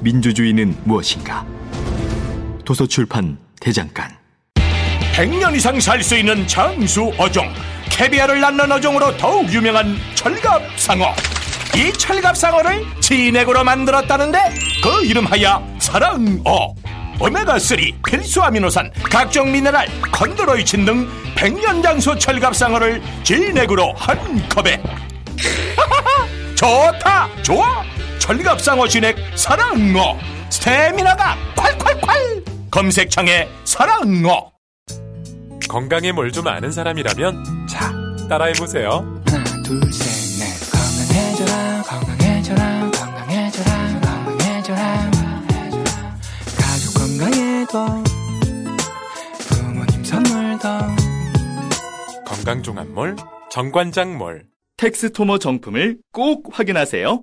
민주주의는 무엇인가? 도서출판 대장간. 100년 이상 살 수 있는 장수 어종. 캐비아를 낳는 어종으로 더욱 유명한 철갑상어. 이 철갑상어를 진액으로 만들었다는데 그 이름하여 사랑어. 오메가3 필수 아미노산 각종 미네랄 컨드로이친 등 백년 장수 철갑상어를 진액으로 한 컵에. 좋다! 좋아 철갑상어 진액 사랑어. 스태미나가 콸콸콸. 검색창에 사랑어. 건강에 뭘 좀 아는 사람이라면 자 따라해보세요. 하나 둘셋넷. 건강해져라 건강해져라 건강해져라 건강해져라. 가족 건강에도 부모님 선물도. 건강종합몰 정관장몰. 텍스토머 정품을 꼭 확인하세요.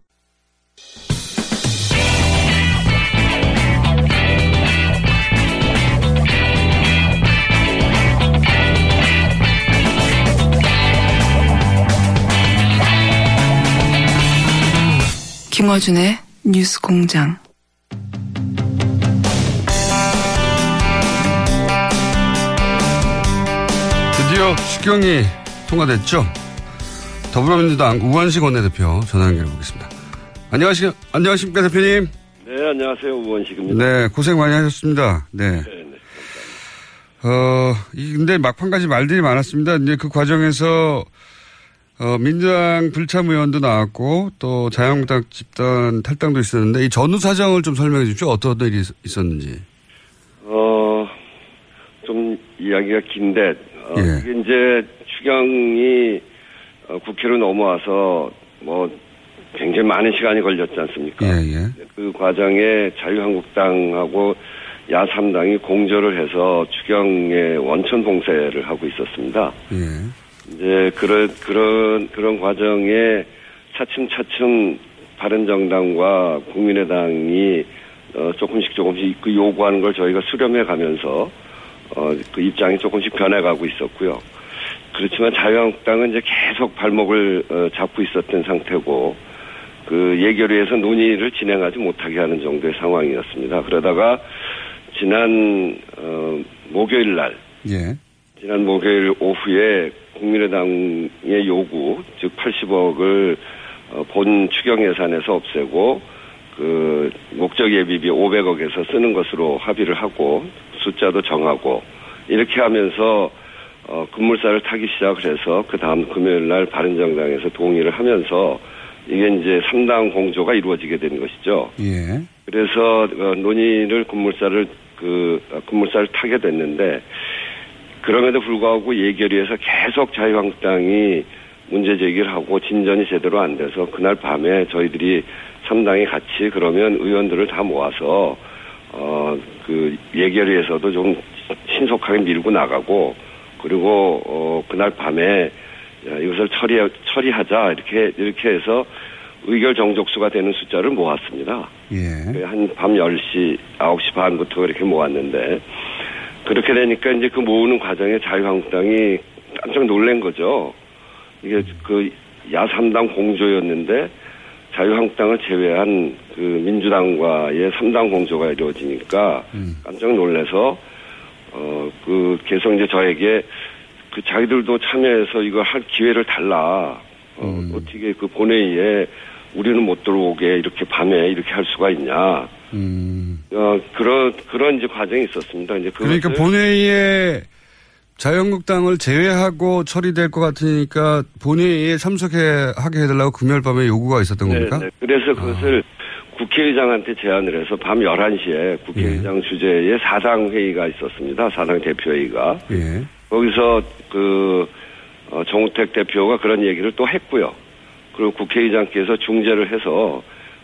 김어준의 뉴스 공장. 드디어 추경이 통과됐죠. 더불어민주당 우원식 원내대표 전화 연결해 보겠습니다. 안녕하시, 안녕하십니까 대표님. 네, 안녕하세요. 우원식입니다. 네, 고생 많이 하셨습니다. 네. 네, 네. 어, 이, 근데 막판까지 말들이 많았습니다. 이제 그 과정에서, 어, 민주당 불참 의원도 나왔고, 또 자유한국당 집단 탈당도 있었는데, 이 전후 사정을 좀 설명해 주십시오. 어떤 일이 있- 있었는지. 어, 좀 이야기가 긴데, 어, 예. 이게 이제 추경이 어, 국회로 넘어와서 뭐 굉장히 많은 시간이 걸렸지 않습니까? 예, 예. 그 과정에 자유한국당하고 야3당이 공조를 해서 추경의 원천 봉쇄를 하고 있었습니다. 예. 이제 그런 그런 그런 과정에 차츰차츰 바른정당과 국민의당이 어, 조금씩 조금씩 그 요구하는 걸 저희가 수렴해 가면서 어, 그 입장이 조금씩 변해가고 있었고요. 그렇지만 자유한국당은 이제 계속 발목을 어, 잡고 있었던 상태고 그 예결위에서 논의를 진행하지 못하게 하는 정도의 상황이었습니다. 그러다가 지난 어, 목요일 날 예. 지난 목요일 오후에 국민의당의 요구, 즉 80억을 어, 본 추경 예산에서 없애고 그 목적 예비비 500억에서 쓰는 것으로 합의를 하고 숫자도 정하고 이렇게 하면서 어, 급물살을 타기 시작을 해서 그 다음 금요일 날 바른정당에서 동의를 하면서 이게 이제 3당 공조가 이루어지게 된 것이죠. 예. 그래서 어, 논의를 급물살을 그 어, 급물살을 타게 됐는데 그럼에도 불구하고 예결위에서 계속 자유한국당이 문제 제기를 하고 진전이 제대로 안 돼서 그날 밤에 저희들이 3당이 같이 그러면 의원들을 다 모아서 어 그 예결위에서도 좀 신속하게 밀고 나가고 그리고 어 그날 밤에 야, 이것을 처리 처리하자 이렇게 이렇게 해서 의결 정족수가 되는 숫자를 모았습니다. 예. 한밤 10시, 9시 반부터 이렇게 모았는데, 그렇게 되니까 이제 그 모으는 과정에 자유한국당이 깜짝 놀란 거죠. 이게 그 야3당 공조였는데, 자유한국당을 제외한 그 민주당과의 3당 공조가 이루어지니까 깜짝 놀라서, 어, 그 계속 이제 저에게 그 자기들도 참여해서 이거 할 기회를 달라. 어, 어떻게 그 본회의에 우리는 못 들어오게 이렇게 밤에 이렇게 할 수가 있냐. 음. 어, 그런, 그런 이제 과정이 있었습니다. 이제 그러니까 본회의에 자유한국당을 제외하고 처리될 것 같으니까 본회의에 참석해 하게 해달라고 금요일 밤에 요구가 있었던 겁니까? 네, 네. 그래서 그것을 국회의장한테 제안을 해서 밤 11시에 국회의장 주재의 사당 회의가 있었습니다. 사당 대표회의가. 예. 거기서 그 어, 정우택 대표가 그런 얘기를 또 했고요. 그리고 국회의장께서 중재를 해서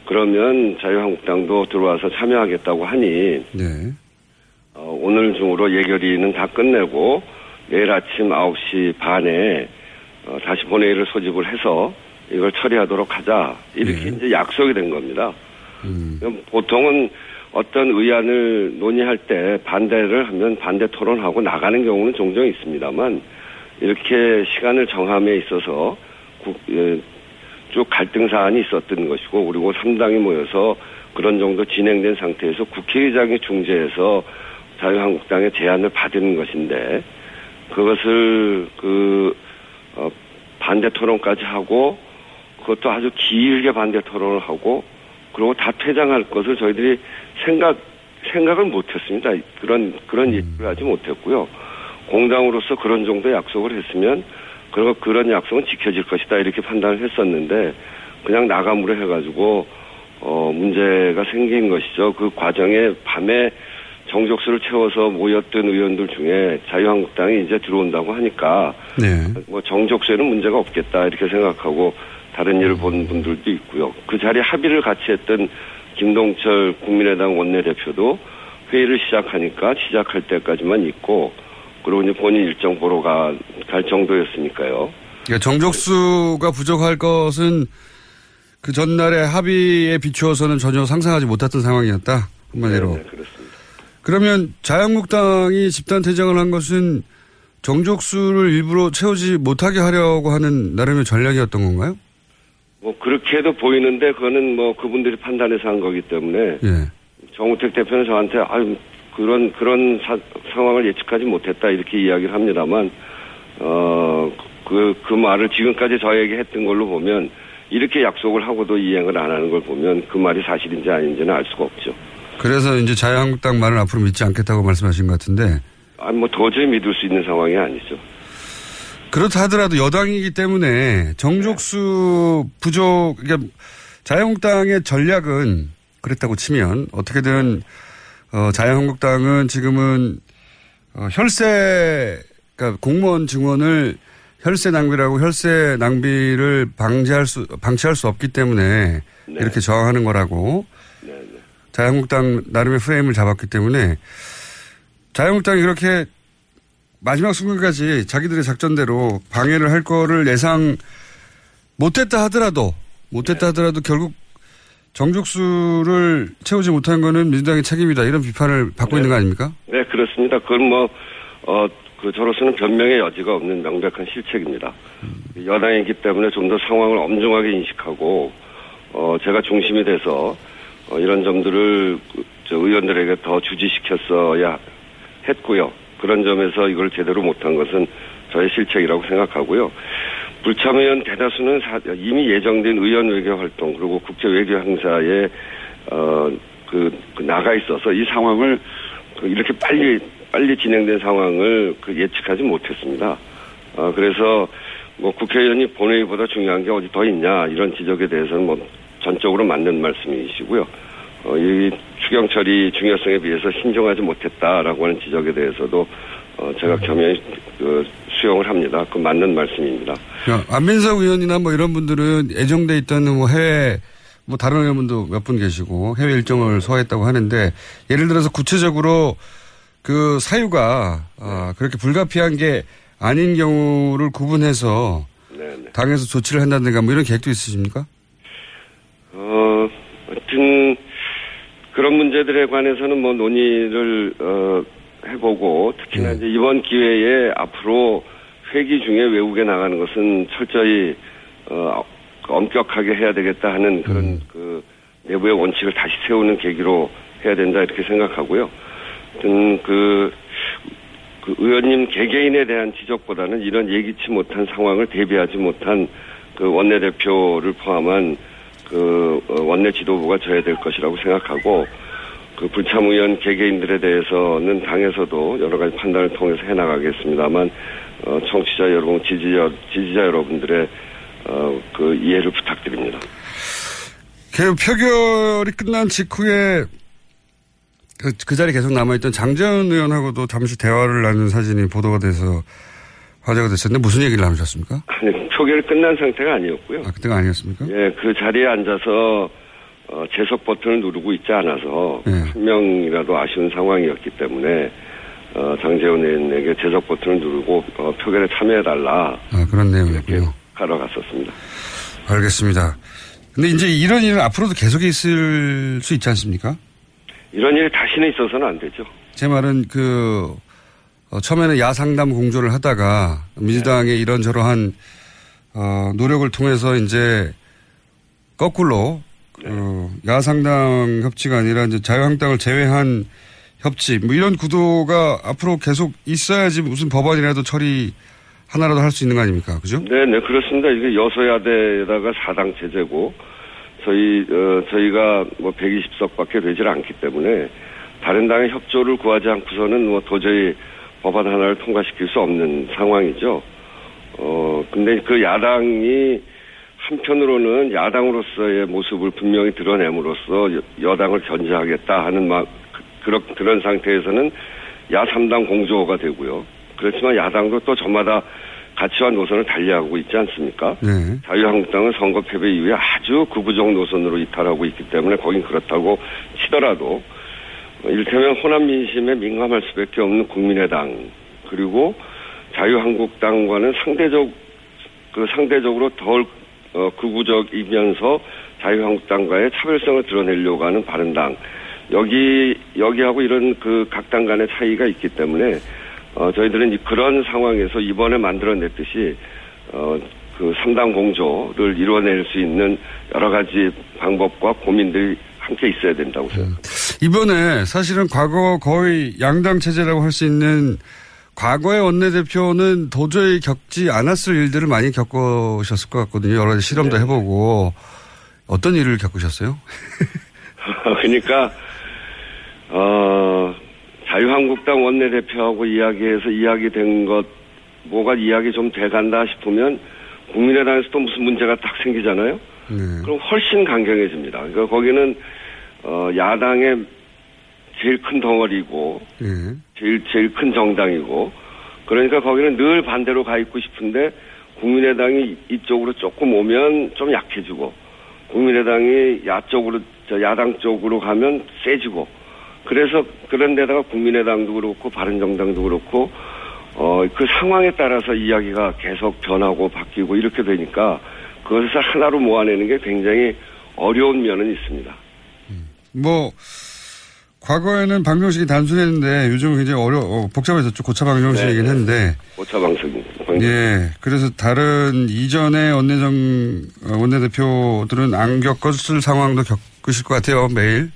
그러면 자유한국당도 들어와서 참여하겠다고 하니 네. 어, 오늘 중으로 예결위는 다 끝내고 내일 아침 9시 반에 어, 다시 본회의를 소집을 해서 이걸 처리하도록 하자 이렇게 이제 약속이 된 겁니다. 그럼 보통은 어떤 의안을 논의할 때 반대를 하면 반대 토론하고 나가는 경우는 종종 있습니다만 이렇게 시간을 정함에 있어서 국- 예, 쭉 갈등 사안이 있었던 것이고 그리고 3당이 모여서 그런 정도 진행된 상태에서 국회의장이 중재해서 자유한국당의 제안을 받은 것인데 그것을 그 어, 반대 토론까지 하고 그것도 아주 길게 반대 토론을 하고 그리고 다 퇴장할 것을 저희들이 생각 생각을 못했습니다. 그런 그런 얘기를 하지 못했고요. 공당으로서 그런 정도 약속을 했으면 그리고 그런 약속은 지켜질 것이다 이렇게 판단을 했었는데 그냥 나가무로 해가지고 어 문제가 생긴 것이죠. 그 과정에 밤에 정족수를 채워서 모였던 의원들 중에 자유한국당이 이제 들어온다고 하니까 네. 뭐 정족수에는 문제가 없겠다 이렇게 생각하고 다른 일을 본 분들도 있고요. 그 자리에 합의를 같이 했던 김동철 국민의당 원내대표도 회의를 시작하니까 시작할 때까지만 있고 그리고 이제 본인 일정 보러 가, 갈 정도였으니까요. 그러니까 정족수가 부족할 것은 그 전날의 합의에 비추어서는 전혀 상상하지 못했던 상황이었다. 한마디로. 네, 그렇습니다. 그러면 자유한국당이 집단 퇴장을 한 것은 정족수를 일부러 채우지 못하게 하려고 하는 나름의 전략이었던 건가요? 뭐 그렇게도 보이는데 그거는 뭐 그분들이 판단해서 한 거기 때문에 예. 정우택 대표는 저한테 아유 그런 그런 사- 상황을 예측하지 못했다 이렇게 이야기를 합니다만 어그 그 말을 지금까지 저에게 했던 걸로 보면 이렇게 약속을 하고도 이행을 안 하는 걸 보면 그 말이 사실인지 아닌지는 알 수가 없죠. 그래서 이제 자유한국당 말을 앞으로 믿지 않겠다고 말씀하신 것 같은데 아니 뭐 도저히 믿을 수 있는 상황이 아니죠. 그렇다 하더라도 여당이기 때문에 정족수 부족, 그러니까 자유한국당의 전략은 그랬다고 치면 어떻게든 어, 자유한국당은 지금은 어, 혈세, 그러니까 공무원 증원을 혈세 낭비라고 혈세 낭비를 방지할 수, 방치할 수 없기 때문에 이렇게 저항하는 거라고 자유한국당 나름의 프레임을 잡았기 때문에 자유한국당이 그렇게 마지막 순간까지 자기들의 작전대로 방해를 할 거를 예상 못했다 하더라도 못했다 하더라도 결국 정족수를 채우지 못한 거는 민주당의 책임이다 이런 비판을 받고 있는 거 아닙니까? 네 그렇습니다. 그건 뭐 어, 그 저로서는 변명의 여지가 없는 명백한 실책입니다. 여당이기 때문에 좀 더 상황을 엄중하게 인식하고 어, 제가 중심이 돼서 어, 이런 점들을 그, 저 의원들에게 더 주지시켰어야 했고요. 그런 점에서 이걸 제대로 못한 것은 저의 실책이라고 생각하고요. 불참 의원 대다수는 사- 이미 예정된 의원 외교 활동 그리고 국제 외교 행사에 어 그 그 나가 있어서 이 상황을 그 이렇게 빨리 빨리 진행된 상황을 그 예측하지 못했습니다. 어 그래서 뭐 국회의원이 본회의보다 중요한 게 어디 더 있냐 이런 지적에 대해서는 뭐 전적으로 맞는 말씀이시고요. 어, 이 추경 처리 중요성에 비해서 신중하지 못했다라고 하는 지적에 대해서도 어, 제가 겸연히 그 수용을 합니다. 그 맞는 말씀입니다. 그러니까 안민석 의원이나 뭐 이런 분들은 예정돼 있던 뭐 해외 뭐 다른 의원분도 몇 분 계시고 해외 일정을 소화했다고 하는데 예를 들어서 구체적으로 그 사유가 아, 그렇게 불가피한 게 아닌 경우를 구분해서 당에서 조치를 한다든가 뭐 이런 계획도 있으십니까? 어, 하여튼 그런 문제들에 관해서는 뭐 논의를 어, 해보고 특히나 이제 이번 기회에 앞으로 회기 중에 외국에 나가는 것은 철저히 어, 엄격하게 해야 되겠다 하는 그런 그 내부의 원칙을 다시 세우는 계기로 해야 된다 이렇게 생각하고요. 하여튼 그, 그 의원님 개개인에 대한 지적보다는 이런 예기치 못한 상황을 대비하지 못한 그 원내대표를 포함한 그 어, 원내 지도부가 져야 될 것이라고 생각하고 그 불참 의원 개개인들에 대해서는 당에서도 여러 가지 판단을 통해서 해나가겠습니다만 어, 청취자 여러분, 지지자 지지자 여러분들의 어, 그 이해를 부탁드립니다. 그 표결이 끝난 직후에 그, 그 자리에 계속 남아있던 장재현 의원하고도 잠시 대화를 나눈 사진이 보도가 돼서 화제가 됐었는데 무슨 얘기를 나누셨습니까? 아니, 표결이 끝난 상태가 아니었고요. 아, 그때가 아니었습니까? 예, 그 자리에 앉아서 어, 재석 버튼을 누르고 있지 않아서 예. 한 명이라도 아쉬운 상황이었기 때문에 어, 장재원 의원에게 재석 버튼을 누르고 어, 표결에 참여해달라 아, 그런 내용이었군요. 하러 갔었습니다. 알겠습니다. 근데 이제 이런 일은 앞으로도 계속 있을 수 있지 않습니까? 이런 일이 다시는 있어서는 안 되죠. 제 말은 그 어, 처음에는 야상담 공조를 하다가 민주당의 이런저러한 어, 노력을 통해서 이제 거꾸로 어, 야상당 협치가 아니라 이제 자유한국당을 제외한 협치 뭐 이런 구도가 앞으로 계속 있어야지 무슨 법안이라도 처리 하나라도 할 수 있는 거 아닙니까? 그죠? 네, 네, 그렇습니다. 이게 여소야대에다가 사당 체제고 저희 어, 저희가 뭐 120석밖에 되질 않기 때문에 다른 당의 협조를 구하지 않고서는 뭐 도저히 법안 하나를 통과시킬 수 없는 상황이죠. 어, 근데 그 야당이 한편으로는 야당으로서의 모습을 분명히 드러냄으로써 여- 여당을 견제하겠다 하는 막 그런 그런 상태에서는 야3당 공조가 되고요. 그렇지만 야당도 또 저마다 가치와 노선을 달리하고 있지 않습니까? 네. 자유한국당은 선거 패배 이후에 아주 극우적 노선으로 이탈하고 있기 때문에 거긴 그렇다고 치더라도 어, 이를테면 호남 민심에 민감할 수밖에 없는 국민의당 그리고 자유한국당과는 상대적 그 상대적으로 덜 어, 극우적이면서 자유한국당과의 차별성을 드러내려고 하는 바른당 여기 여기하고 이런 그 각 당 간의 차이가 있기 때문에 어, 저희들은 이- 그런 상황에서 이번에 만들어냈듯이 어, 그 3당 공조를 이뤄낼 수 있는 여러 가지 방법과 고민들이 함께 있어야 된다고 생각합니다. 이번에 사실은 과거 거의 양당 체제라고 할 수 있는 과거의 원내대표는 도저히 겪지 않았을 일들을 많이 겪으셨을 것 같거든요. 여러 가지 실험도 해보고. 어떤 일을 겪으셨어요? 그러니까 어, 자유한국당 원내대표하고 이야기해서 이야기된 것 뭐가 이야기 좀 돼간다 싶으면 국민의당에서 또 무슨 문제가 딱 생기잖아요. 그럼 훨씬 강경해집니다. 그러니까 거기는 어, 야당의 제일 큰 덩어리고 예. 제일 제일 큰 정당이고 그러니까 거기는 늘 반대로 가 있고 싶은데 국민의당이 이쪽으로 조금 오면 좀 약해지고 국민의당이 야 쪽으로 저 야당 쪽으로 가면 세지고 그래서 그런 데다가 국민의당도 그렇고 바른정당도 그렇고 어 그 상황에 따라서 이야기가 계속 변하고 바뀌고 이렇게 되니까 그것을 하나로 모아내는 게 굉장히 어려운 면은 있습니다. 뭐, 과거에는 방정식이 단순했는데 요즘은 굉장히 어려, 어, 복잡해졌죠. 고차 방정식이긴 네, 한데. 오차 방송. 예. 그래서 다른 이전의 원내정, 어, 원내대표들은 안 겪었을 상황도 겪으실 것 같아요. 매일.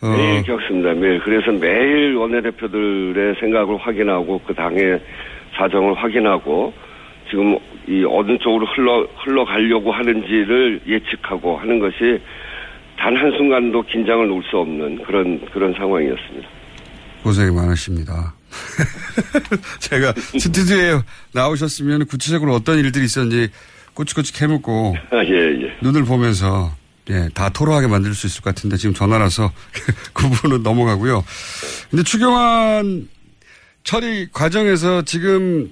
어, 매일 겪습니다. 매일. 그래서 매일 원내대표들의 생각을 확인하고 그 당의 사정을 확인하고 지금 이 어느 쪽으로 흘러 흘러가려고 하는지를 예측하고 하는 것이 단 한순간도 긴장을 놓을 수 없는 그런 그런 상황이었습니다. 고생이 많으십니다. 제가 스튜디오에 나오셨으면 구체적으로 어떤 일들이 있었는지 꼬치꼬치 캐묻고 아, 예, 예. 눈을 보면서 예, 다 토로하게 만들 수 있을 것 같은데 지금 전화라서 그 부분은 넘어가고요. 근데 추경안 처리 과정에서 지금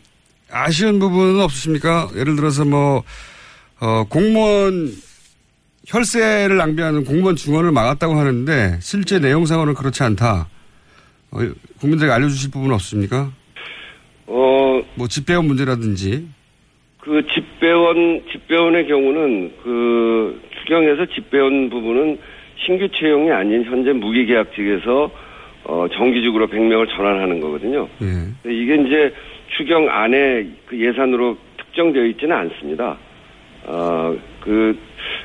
아쉬운 부분은 없으십니까? 예를 들어서 뭐, 어, 공무원 혈세를 낭비하는 공무원 중원을 막았다고 하는데 실제 내용상으로는 그렇지 않다. 어, 국민들에게 알려주실 부분은 없습니까? 어, 뭐 집배원 문제라든지. 그 집배원 집배원의 경우는 그 추경에서 집배원 부분은 신규 채용이 아닌 현재 무기계약직에서 어 정규직으로 100명을 전환하는 거거든요. 예. 이게 이제 추경 안에 그 예산으로 특정되어 있지는 않습니다. 어, 그,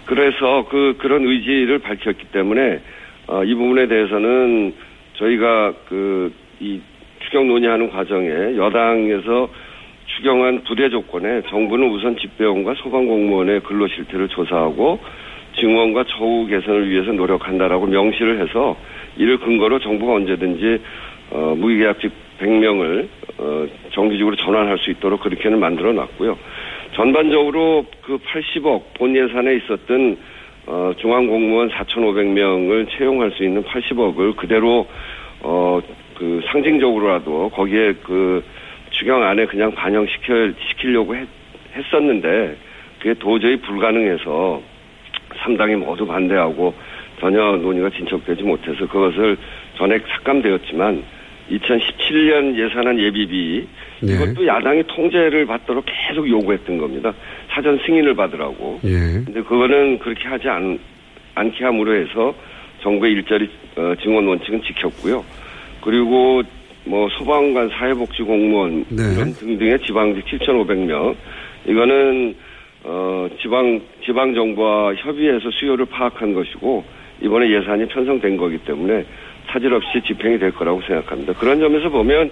그래서 그, 그런 의지를 밝혔기 때문에, 어, 이 부분에 대해서는 저희가 그, 이 추경 논의하는 과정에 여당에서 추경안 부대 조건에 정부는 우선 집배원과 소방 공무원의 근로 실태를 조사하고 증원과 처우 개선을 위해서 노력한다라고 명시를 해서 이를 근거로 정부가 언제든지 어, 무기계약직 100명을 어, 정기적으로 전환할 수 있도록 그렇게는 만들어 놨고요. 전반적으로 그 80억 본 예산에 있었던 어, 중앙공무원 4,500명을 채용할 수 있는 80억을 그대로 어, 그 상징적으로라도 거기에 그 추경 안에 그냥 반영시켜 시키려고 했, 했었는데 그게 도저히 불가능해서 3당이 모두 반대하고 전혀 논의가 진척되지 못해서 그것을 전액 삭감되었지만 2017년 예산안 예비비 네. 이것도 야당이 통제를 받도록 계속 요구했던 겁니다. 사전 승인을 받으라고. 예. 근데 그거는 그렇게 하지 않, 않게 함으로 해서 정부의 일자리 어, 증원 원칙은 지켰고요. 그리고 뭐 소방관 사회복지 공무원 네. 이런 등등의 지방직 7,500명 이거는 어 지방 지방 정부와 협의해서 수요를 파악한 것이고 이번에 예산이 편성된 거기 때문에 차질 없이 집행이 될 거라고 생각합니다. 그런 점에서 보면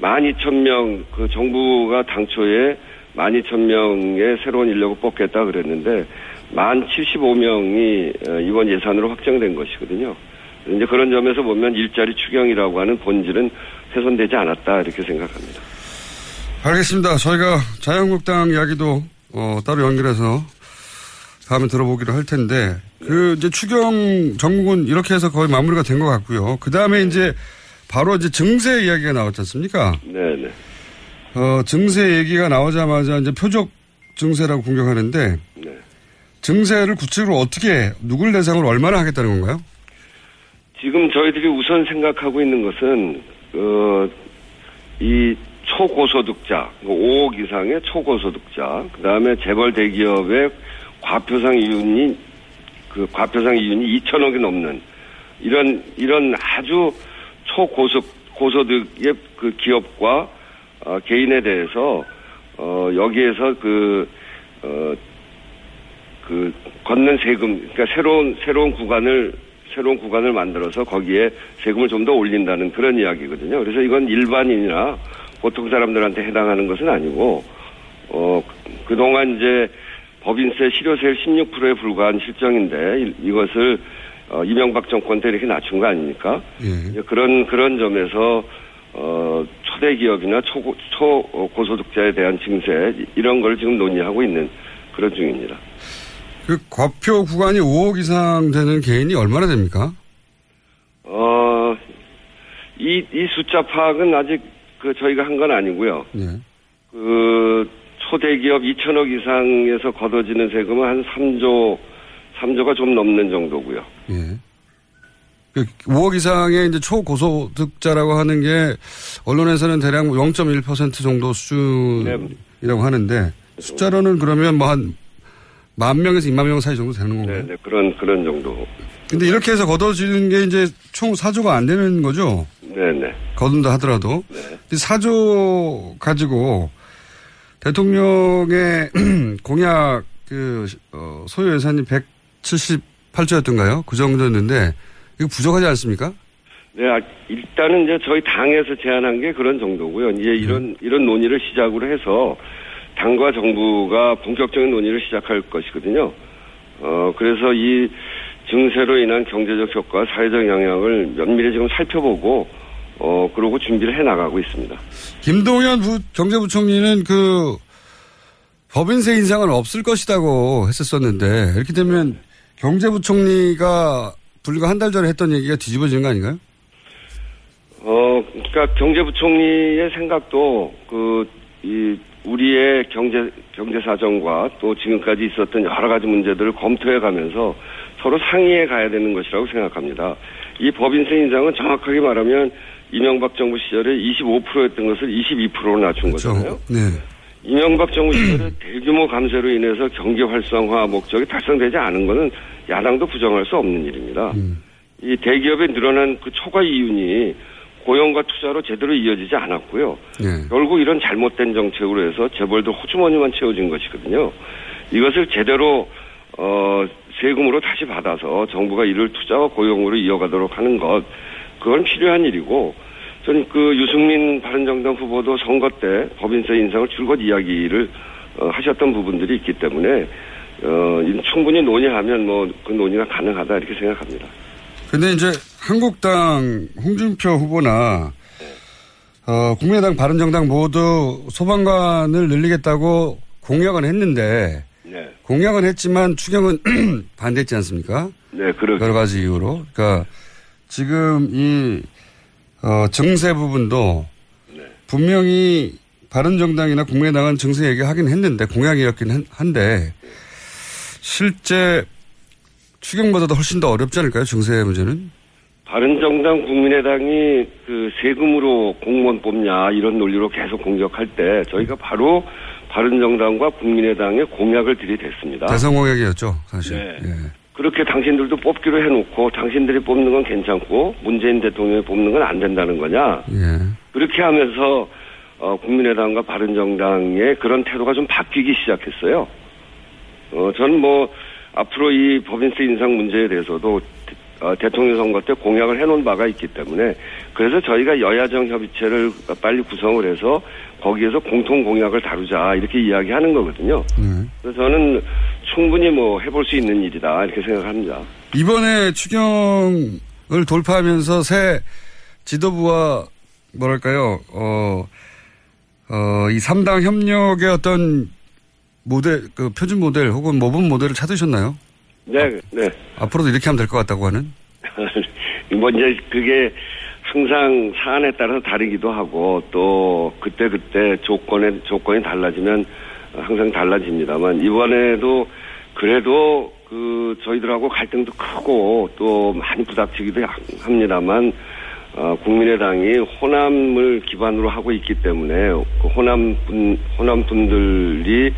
12,000명 그 정부가 당초에 12,000명의 새로운 인력을 뽑겠다 그랬는데 1,075명이 어, 이번 예산으로 확정된 것이거든요. 이제 그런 점에서 보면 일자리 추경이라고 하는 본질은 훼손되지 않았다 이렇게 생각합니다. 알겠습니다. 저희가 자유한국당 이야기도 어, 따로 연결해서 다음에 들어보기로 할 텐데 그 이제 추경 전국은 이렇게 해서 거의 마무리가 된 것 같고요. 그 다음에 이제 바로 이제 증세 이야기가 나왔지 않습니까? 네네. 어, 증세 얘기가 나오자마자 이제 표적 증세라고 공격하는데 네. 증세를 구체적으로 어떻게 누굴 대상으로 얼마나 하겠다는 건가요? 지금 저희들이 우선 생각하고 있는 것은 어, 이 초고소득자, 5억 이상의 초고소득자, 그 다음에 재벌 대기업의 과표상 이윤이 그 과표상 이윤이 2천억이 넘는 이런 이런 아주 초고소 고소득의 그 기업과 어, 개인에 대해서 어, 여기에서 그 어, 그 걷는 세금, 그러니까 새로운 새로운 구간을 새로운 구간을 만들어서 거기에 세금을 좀 더 올린다는 그런 이야기거든요. 그래서 이건 일반인이나 보통 사람들한테 해당하는 것은 아니고 어 그동안 이제 법인세 실효세율 16%에 불과한 실정인데 이- 이것을 어, 이명박 정권 때 이렇게 낮춘 거 아닙니까? 예. 그런 그런 점에서 어, 초대 기업이나 초고, 초 어, 고소득자에 대한 증세 이- 이런 걸 지금 논의하고 있는 그런 중입니다. 그 과표 구간이 5억 이상 되는 개인이 얼마나 됩니까? 어, 이, 이 숫자 파악은 아직 그 저희가 한 건 아니고요. 예. 그 초대 기업 2천억 이상에서 걷어지는 세금은 한 3조 3조가 좀 넘는 정도고요. 예. 그 5억 이상의 이제 초고소득자라고 하는 게 언론에서는 대략 0.1% 정도 수준이라고 하는데 숫자로는 그러면 뭐 한 만 명에서 2만 명 사이 정도 되는 건가요? 네, 그런 그런 정도. 근데 이렇게 해서 걷어지는 게 이제 총 4조가 안 되는 거죠? 네, 네. 거둔다 하더라도. 이 4조 가지고 대통령의 공약 그 어, 소요 예산이 178조였던가요? 그 정도였는데 이거 부족하지 않습니까? 네, 아, 일단은 이제 저희 당에서 제안한 게 그런 정도고요. 이제 이런 이런 논의를 시작으로 해서 당과 정부가 본격적인 논의를 시작할 것이거든요. 어 그래서 이 증세로 인한 경제적 효과, 사회적 영향을 면밀히 지금 살펴보고 어 그러고 준비를 해 나가고 있습니다. 김동연 부, 경제부총리는 그 법인세 인상은 없을 것이라고 했었었는데 이렇게 되면 경제부총리가 불과 한 달 전에 했던 얘기가 뒤집어지는 거 아닌가요? 어, 그러니까 경제부총리의 생각도 그 이 우리의 경제 경제 사정과 또 지금까지 있었던 여러 가지 문제들을 검토해 가면서 서로 상의해 가야 되는 것이라고 생각합니다. 이 법인세 인상은 정확하게 말하면 이명박 정부 시절에 25%였던 것을 22%로 낮춘 거잖아요. 네. 이명박 정부 시절에 대규모 감세로 인해서 경제 활성화 목적이 달성되지 않은 것은 야당도 부정할 수 없는 일입니다. 이 대기업에 늘어난 그 초과 이윤이 고용과 투자로 제대로 이어지지 않았고요. 네. 결국 이런 잘못된 정책으로 해서 재벌들 호주머니만 채워진 것이거든요. 이것을 제대로 어 세금으로 다시 받아서 정부가 이를 투자와 고용으로 이어가도록 하는 것 그건 필요한 일이고 저는 그 유승민 바른정당 후보도 선거 때 법인세 인상을 줄곧 이야기를 어, 하셨던 부분들이 있기 때문에 어, 이 충분히 논의하면 뭐 그 논의가 가능하다 이렇게 생각합니다. 근데 이제 한국당 홍준표 후보나 어, 국민의당 바른정당 모두 소방관을 늘리겠다고 공약은 했는데 네. 공약은 했지만 추경은 반대했지 않습니까? 네, 그러 여러 가지 이유로. 그러니까 지금 이 어, 증세 부분도 분명히 바른정당이나 국민의당은 증세 얘기하긴 했는데 공약이었긴 한- 한데 실제 추경보다도 훨씬 더 어렵지 않을까요? 증세 문제는? 바른정당 국민의당이 그 세금으로 공무원 뽑냐 이런 논리로 계속 공격할 때 저희가 바로 바른정당과 국민의당의 공약을 들이댔습니다. 대선 공약이었죠, 사실. 네. 예. 그렇게 당신들도 뽑기로 해놓고 당신들이 뽑는 건 괜찮고 문재인 대통령이 뽑는 건 안 된다는 거냐 예. 그렇게 하면서 어, 국민의당과 바른정당의 그런 태도가 좀 바뀌기 시작했어요. 어, 저는 뭐 앞으로 이 법인세 인상 문제에 대해서도 어, 대통령 선거 때 공약을 해놓은 바가 있기 때문에 그래서 저희가 여야정 협의체를 빨리 구성을 해서 거기에서 공통 공약을 다루자 이렇게 이야기하는 거거든요. 그래서 저는 충분히 뭐 해볼 수 있는 일이다 이렇게 생각합니다. 이번에 추경을 돌파하면서 새 지도부와 뭐랄까요, 어, 어, 이 3당 협력의 어떤 모델, 그 표준 모델 혹은 모범 모델을 찾으셨나요? 네, 네. 앞으로도 이렇게 하면 될 것 같다고 하는? 뭐 이제 그게 항상 사안에 따라서 다르기도 하고 또 그때 그때 조건에 조건이 달라지면 항상 달라집니다만 이번에도 그래도 그 저희들하고 갈등도 크고 또 많이 부닥치기도 합니다만 어, 국민의당이 호남을 기반으로 하고 있기 때문에 그 호남 분 호남 분들이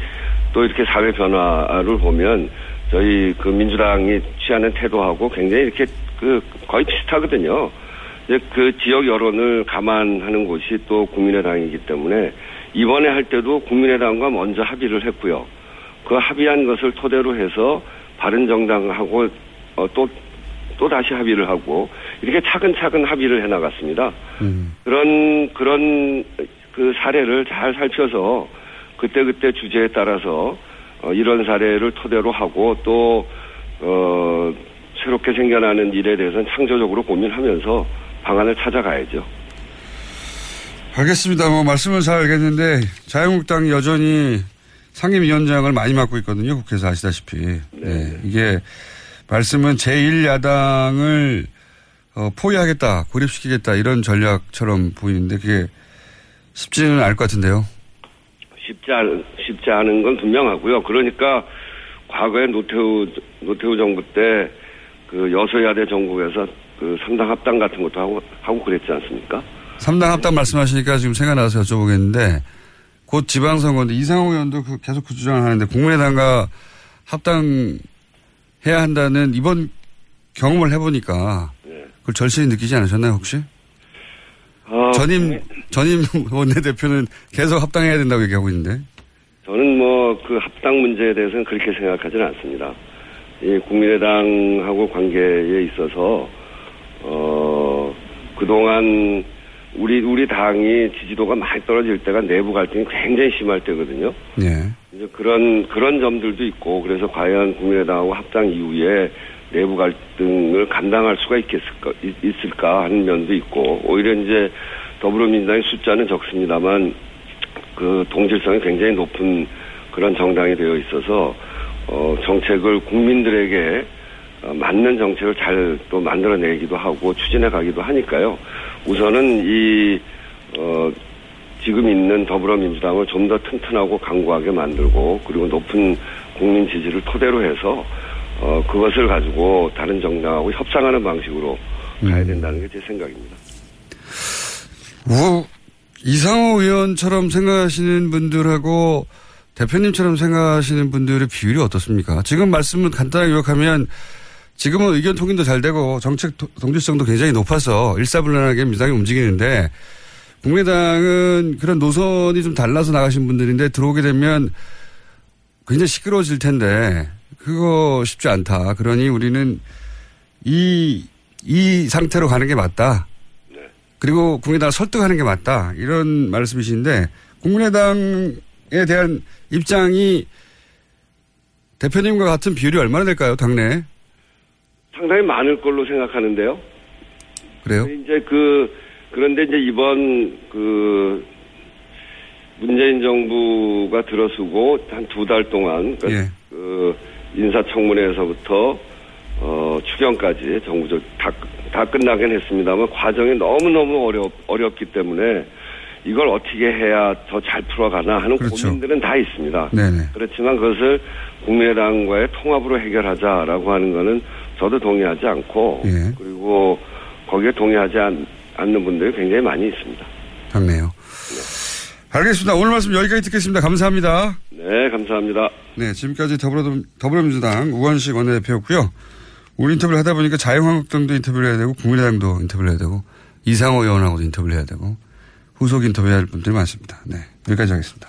또 이렇게 사회 변화를 보면 저희 그 민주당이 취하는 태도하고 굉장히 이렇게 그 거의 비슷하거든요. 이제 그 지역 여론을 감안하는 곳이 또 국민의당이기 때문에 이번에 할 때도 국민의당과 먼저 합의를 했고요. 그 합의한 것을 토대로 해서 바른정당하고 어, 또, 또 다시 합의를 하고 이렇게 차근차근 합의를 해 나갔습니다. 그런, 그런 그 사례를 잘 살펴서 그때그때 주제에 따라서 어, 이런 사례를 토대로 하고 또, 어, 새롭게 생겨나는 일에 대해서는 창조적으로 고민하면서 방안을 찾아가야죠. 알겠습니다. 뭐 말씀은 잘 알겠는데 자유한국당이 여전히 상임위원장을 많이 맡고 있거든요. 국회에서 아시다시피. 네. 이게 말씀은 제1야당을 어, 포위하겠다, 고립시키겠다 이런 전략처럼 보이는데 그게 쉽지는 않을 것 같은데요. 쉽지 않, 쉽지 않은 건 분명하고요. 그러니까 과거에 노태우, 노태우 정부 때 그 여소야대 정국에서 그 삼당 합당 같은 것도 하고, 하고 그랬지 않습니까? 3당 합당 말씀하시니까 지금 생각나서 여쭤보겠는데 곧 지방선거인데 이상호 의원도 그 계속 그 주장을 하는데 국민의당과 합당해야 한다는 이번 경험을 해보니까 그걸 절실히 느끼지 않으셨나요 혹시? 어, 전임 전임 원내대표는 계속 합당해야 된다고 얘기하고 있는데 저는 뭐 그 합당 문제에 대해서는 그렇게 생각하지는 않습니다. 이 국민의당하고 관계에 있어서 어 그동안 우리 우리 당이 지지도가 많이 떨어질 때가 내부 갈등이 굉장히 심할 때거든요. 네. 이제 그런 그런 점들도 있고 그래서 과연 국민의당하고 합당 이후에 내부 갈등을 감당할 수가 있겠을까 있- 있을까 하는 면도 있고 오히려 이제 더불어민주당의 숫자는 적습니다만 그 동질성이 굉장히 높은 그런 정당이 되어 있어서 어 정책을 국민들에게 어, 맞는 정책을 잘 또 만들어내기도 하고 추진해 가기도 하니까요. 우선은 이, 어, 지금 있는 더불어민주당을 좀 더 튼튼하고 강구하게 만들고 그리고 높은 국민 지지를 토대로 해서 어, 그것을 가지고 다른 정당하고 협상하는 방식으로 가야 된다는 게 제 생각입니다. 뭐 이상호 의원처럼 생각하시는 분들하고 대표님처럼 생각하시는 분들의 비율이 어떻습니까? 지금 말씀을 간단하게 요약하면 지금은 의견 통일도 잘 되고 정책 도- 동질성도 굉장히 높아서 일사불란하게 민주당이 움직이는데 국민의당은 그런 노선이 좀 달라서 나가신 분들인데 들어오게 되면 굉장히 시끄러워질 텐데 그거 쉽지 않다. 그러니 우리는 이, 이 상태로 가는 게 맞다. 그리고 국민당을 설득하는 게 맞다. 이런 말씀이신데 국민의당에 대한 입장이 대표님과 같은 비율이 얼마나 될까요? 당내 상당히 많을 걸로 생각하는데요. 그래요? 이제 그 그런데 이제 이번 그 문재인 정부가 들어서고 한 두 달 동안 그, 예. 그 인사청문회에서부터 어 추경까지 정부적 다, 다 끝나긴 했습니다만 과정이 너무 너무 어렵 어렵기 때문에 이걸 어떻게 해야 더 잘 풀어가나 하는 그렇죠. 고민들은 다 있습니다. 네네. 그렇지만 그것을 국민의당과의 통합으로 해결하자라고 하는 거는 저도 동의하지 않고 예. 그리고 거기에 동의하지 않, 않는 분들이 굉장히 많이 있습니다. 당내요. 알겠습니다. 오늘 말씀 여기까지 듣겠습니다. 감사합니다. 네, 감사합니다. 네, 지금까지 더불어, 더불어민주당 우원식 원내대표였고요. 오늘 인터뷰를 하다 보니까 자유한국당도 인터뷰를 해야 되고 국민의당도 인터뷰를 해야 되고 이상호 의원하고도 인터뷰를 해야 되고 후속 인터뷰해야 할 분들이 많습니다. 네, 여기까지 하겠습니다.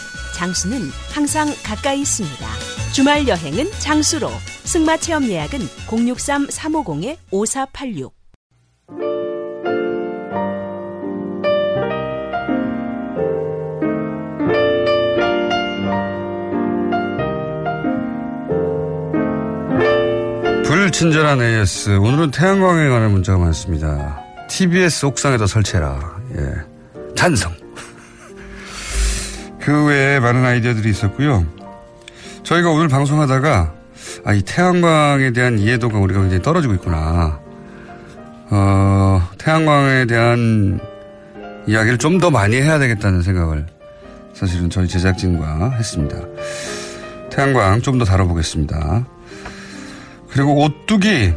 장수는 항상 가까이 있습니다. 주말 여행은 장수로. 승마 체험 예약은 063-350-5486. 불친절한 AS. 오늘은 태양광에 관한 문자가 많습니다. TBS 옥상에다 설치해라. 예. 찬성. 그 외에 많은 아이디어들이 있었고요. 저희가 오늘 방송하다가 아, 이 태양광에 대한 이해도가 우리가 굉장히 떨어지고 있구나. 어, 태양광에 대한 이야기를 좀 더 많이 해야 되겠다는 생각을 사실은 저희 제작진과 했습니다. 태양광 좀 더 다뤄보겠습니다. 그리고 오뚜기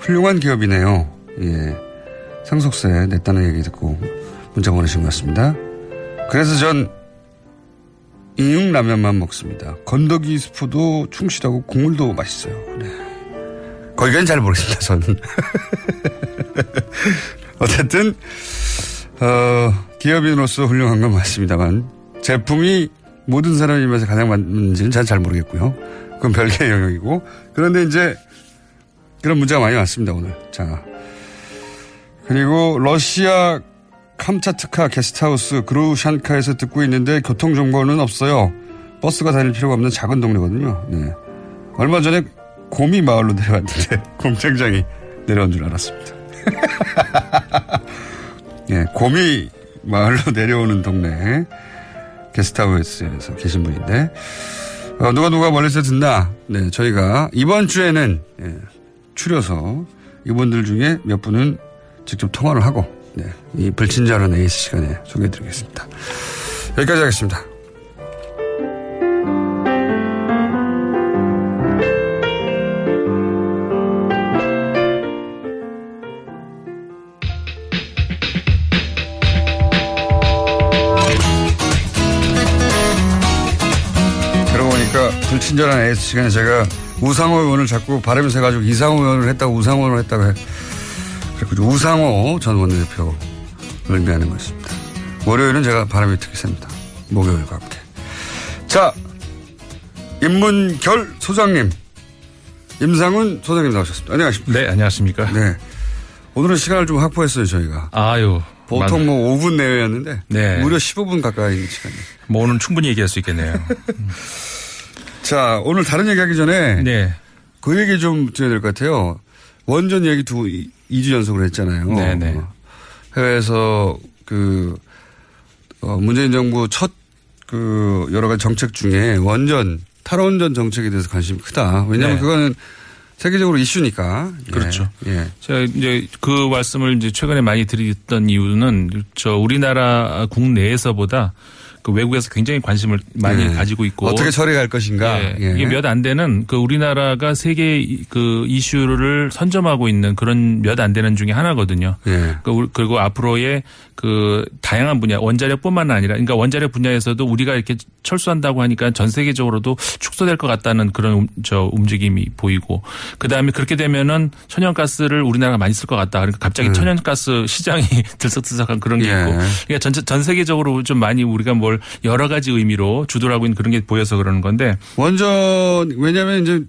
훌륭한 기업이네요. 예. 상속세 냈다는 얘기 듣고 문자 보내신 것 같습니다. 그래서 전 인육라면만 먹습니다. 건더기 스프도 충실하고 국물도 맛있어요. 네. 거기까지는 잘 모르겠습니다, 저는. 어쨌든, 어, 기업인으로서 훌륭한 건 맞습니다만, 제품이 모든 사람 입맛에 가장 맞는지는 잘, 잘 모르겠고요. 그건 별개의 영역이고. 그런데 이제, 그런 문제가 많이 왔습니다, 오늘. 자. 그리고 러시아 캄차트카 게스트하우스 그루샨카에서 듣고 있는데 교통정보는 없어요. 버스가 다닐 필요가 없는 작은 동네거든요. 네. 얼마 전에 곰이 마을로 내려왔는데 공장장이 내려온 줄 알았습니다. 예, 곰이 마을로 내려오는 동네 게스트하우스에서 계신 분인데 어, 누가 누가 멀리서 듣나? 네, 저희가 이번 주에는 예, 추려서 이분들 중에 몇 분은 직접 통화를 하고 네, 이 불친절한 에이스 시간에 소개해드리겠습니다. 여기까지 하겠습니다. 그러고 보니까 불친절한 에이스 시간에 제가 우상호 의원을 자꾸 발음을 세가지고 이상호 의원을 했다고 우상호 의원을 했다고 해. 그리고 우상호 전 원내대표를 의미하는 것입니다. 월요일은 제가 바람이 특히 셉니다. 목요일과 함께. 자, 임문결 소장님, 임상훈 소장님 나오셨습니다. 안녕하십니까. 네, 안녕하십니까. 네. 오늘은 시간을 좀 확보했어요, 저희가. 아유. 보통 뭐 5분 내외였는데. 네. 무려 15분 가까이 시간이. 뭐 오늘 충분히 얘기할 수 있겠네요. 자, 오늘 다른 얘기 하기 전에. 네. 그 얘기 좀 드려야 될 것 같아요. 원전 얘기 두, 2주 연속으로 했잖아요. 네네. 어, 해외에서 그, 어, 문재인 정부 첫 그 여러 가지 정책 중에 원전 탈원전 정책에 대해서 관심이 크다. 왜냐하면 네. 그거는 세계적으로 이슈니까. 예. 그렇죠. 예. 제가 이제 그 말씀을 이제 최근에 많이 드렸던 이유는 저 우리나라 국내에서보다 그 외국에서 굉장히 관심을 많이 예. 가지고 있고 어떻게 처리할 것인가. 예. 예. 이게 몇 안 되는 그 우리나라가 세계 이- 그 이슈를 선점하고 있는 그런 몇 안 되는 중에 하나거든요. 예. 그 그리고 앞으로의 그 다양한 분야 원자력뿐만 아니라 그러니까 원자력 분야에서도 우리가 이렇게 철수한다고 하니까 전 세계적으로도 축소될 것 같다는 그런 움- 저 움직임이 보이고 그 다음에 그렇게 되면은 천연가스를 우리나라가 많이 쓸 것 같다. 그러니까 갑자기 음. 천연가스 시장이 들썩들썩한 그런 게 예. 있고 그러니까 전, 전 세계적으로 좀 많이 우리가 뭘 여러 가지 의미로 주도를 하고 있는 그런 게 보여서 그러는 건데 원전 왜냐하면 이제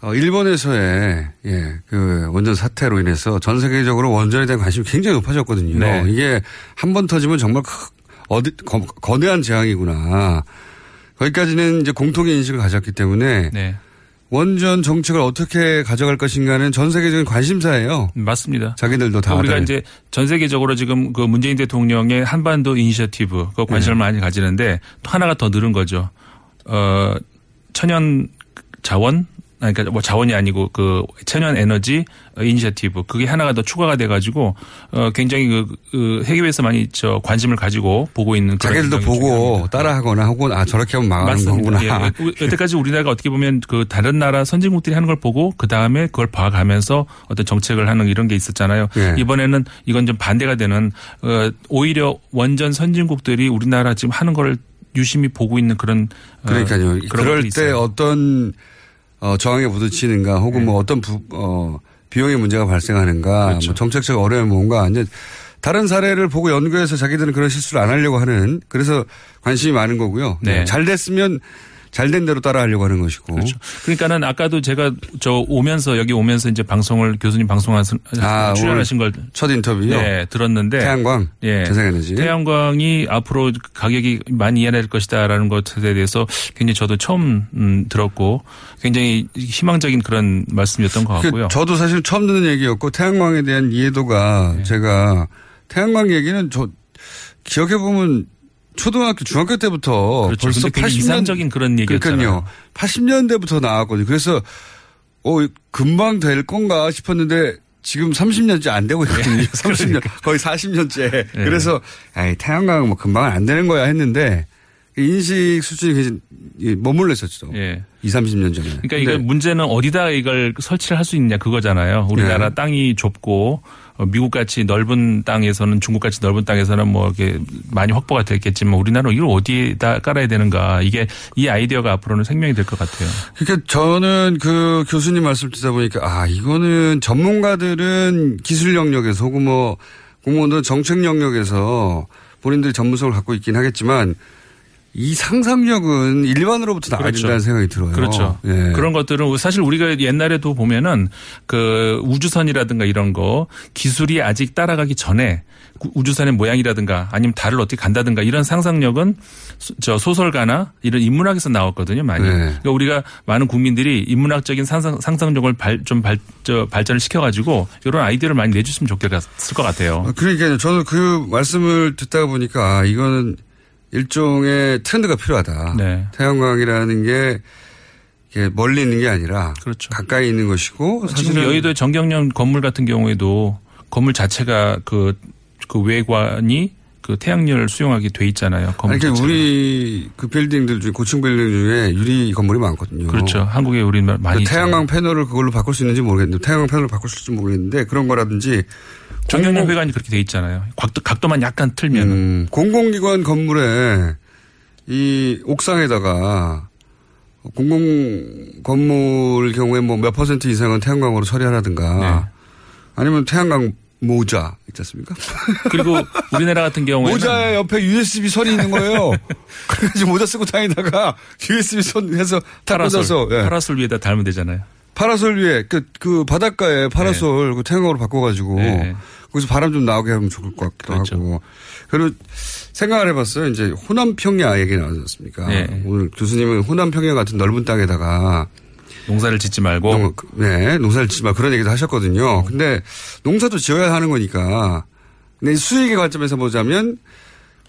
어, 일본에서의 예, 그 원전 사태로 인해서 전 세계적으로 원전에 대한 관심이 굉장히 높아졌거든요. 네. 이게 한 번 터지면 정말 크- 어디 거, 거대한 재앙이구나. 거기까지는 이제 공통의 인식을 가졌기 때문에 네. 원전 정책을 어떻게 가져갈 것인가는 전 세계적인 관심사예요. 맞습니다. 자기들도 다 우리가. 이제 전 세계적으로 지금 그 문재인 대통령의 한반도 이니셔티브 그 관심을 네. 많이 가지는데 또 하나가 더 늘은 거죠. 어 천연 자원 그러니까 뭐 자원이 아니고 그 천연 에너지 이니셔티브 그게 하나가 더 추가가 돼가지고 어 굉장히 그, 그 해외에서 많이 저 관심을 가지고 보고 있는 그런 자기들도 보고 따라하거나 혹은 아 저렇게 하면 망하는 맞습니다. 거구나. 예. 여- 여태까지 우리나라가 어떻게 보면 그 다른 나라 선진국들이 하는 걸 보고 그 다음에 그걸 봐가면서 어떤 정책을 하는 이런 게 있었잖아요. 예. 이번에는 이건 좀 반대가 되는 어, 오히려 원전 선진국들이 우리나라 지금 하는 걸 유심히 보고 있는 그런 어, 그러니까요. 그런 그럴 때 있어요. 어떤 어, 저항에 부딪히는가 혹은 네. 뭐 어떤 부, 어, 비용의 문제가 발생하는가 그렇죠. 뭐 정책적 어려움이 뭔가 이제 다른 사례를 보고 연구해서 자기들은 그런 실수를 안 하려고 하는 그래서 관심이 많은 거고요. 네. 잘 됐으면 잘된 대로 따라 하려고 하는 것이고. 그렇죠. 그러니까는 아까도 제가 저 오면서 여기 오면서 이제 방송을 교수님 방송하신 아, 출연하신 걸 첫 인터뷰요. 네, 들었는데 태양광, 예. 재생에너지. 태양광이 앞으로 가격이 많이 인하될 것이다라는 것에 대해서 굉장히 저도 처음 음, 들었고 굉장히 희망적인 그런 말씀이었던 것그 같고요. 저도 사실 처음 듣는 얘기였고 태양광에 대한 이해도가 네. 제가 태양광 얘기는 저 기억해 보면 초등학교 중학교 때부터 그렇죠. 벌써 근데 굉장히 80년 이상적인 그런 얘기였잖아요. 그러니까요. 80년대부터 나왔거든요. 그래서 어 금방 될 건가 싶었는데 지금 30년째 안 되고 있거든요. 30년 거의 40년째. 네. 그래서 아이 태양광 뭐 금방은 안 되는 거야 했는데 인식 수준이 굉장히 머물러 있었죠. 예. 2, 30년 전에. 그러니까 이거 문제는 어디다 이걸 설치를 할 수 있냐 그거잖아요. 우리나라 네. 땅이 좁고 어, 미국 같이 넓은 땅에서는 중국 같이 넓은 땅에서는 뭐 이렇게 많이 확보가 됐겠지만 우리나라는 이걸 어디다 깔아야 되는가 이게 이 아이디어가 앞으로는 생명이 될 것 같아요. 그러니까 저는 그 교수님 말씀 듣다 보니까 아 이거는 전문가들은 기술 영역에서 혹은 뭐 공무원들은 정책 영역에서 본인들이 전문성을 갖고 있긴 하겠지만 이 상상력은 일반으로부터 나와야 그렇죠. 생각이 들어요. 그렇죠. 예. 그런 것들은 사실 우리가 옛날에도 보면은 그 우주선이라든가 이런 거 기술이 아직 따라가기 전에 구- 우주선의 모양이라든가 아니면 달을 어떻게 간다든가 이런 상상력은 소- 저 소설가나 이런 인문학에서 나왔거든요 많이. 네. 그러니까 우리가 많은 국민들이 인문학적인 상상, 상상력을 발, 좀 발, 저, 발전을 시켜가지고 이런 아이디어를 많이 내줬으면 좋겠을 것 같아요. 아, 그러니까요. 저는 그 말씀을 듣다가 보니까 아, 이거는 일종의 트렌드가 필요하다. 네. 태양광이라는 게 멀리 있는 게 아니라 그렇죠. 가까이 있는 것이고 사실은 여의도의 정경련 건물 같은 경우에도 건물 자체가 그, 그 외관이 그 태양열을 수용하게 돼 있잖아요. 건물 그러니까. 우리 그 빌딩들 중에 고층 빌딩 중에 유리 건물이 많거든요. 그렇죠. 한국에 우리 많이 그 있잖아요. 태양광 패널을 그걸로 바꿀 수 있는지 모르겠는데 태양광 패널을 바꿀 수 있을지 모르겠는데 그런 거라든지 정경련 회관이 그렇게 돼 있잖아요. 각도, 각도 만 약간 틀면. 음, 공공기관 건물에 이 옥상에다가 공공 건물 경우에 뭐 몇 퍼센트 이상은 태양광으로 처리하라든가 네. 아니면 태양광 모자 있지 않습니까? 그리고 우리나라 같은 경우에는 모자에 옆에 USB 선이 있는 거예요. 그래가지고 모자 쓰고 다니다가 USB 선 해서 다 파라솔, 꽂아서 예. 파라솔 위에다 달면 되잖아요. 파라솔 위에 그, 그 바닷가에 파라솔 그 태양광으로 바꿔가지고 네. 거기서 바람 좀 나오게 하면 좋을 것 같기도 하고 그리고 생각을 해봤어요. 이제 호남 평야 얘기 나왔지 않습니까? 네. 오늘 교수님은 호남 평야 같은 넓은 땅에다가 농사를 짓지 말고 농, 네 농사를 짓지 마 그런 얘기도 하셨거든요. 근데 농사도 지어야 하는 거니까 근데 수익의 관점에서 보자면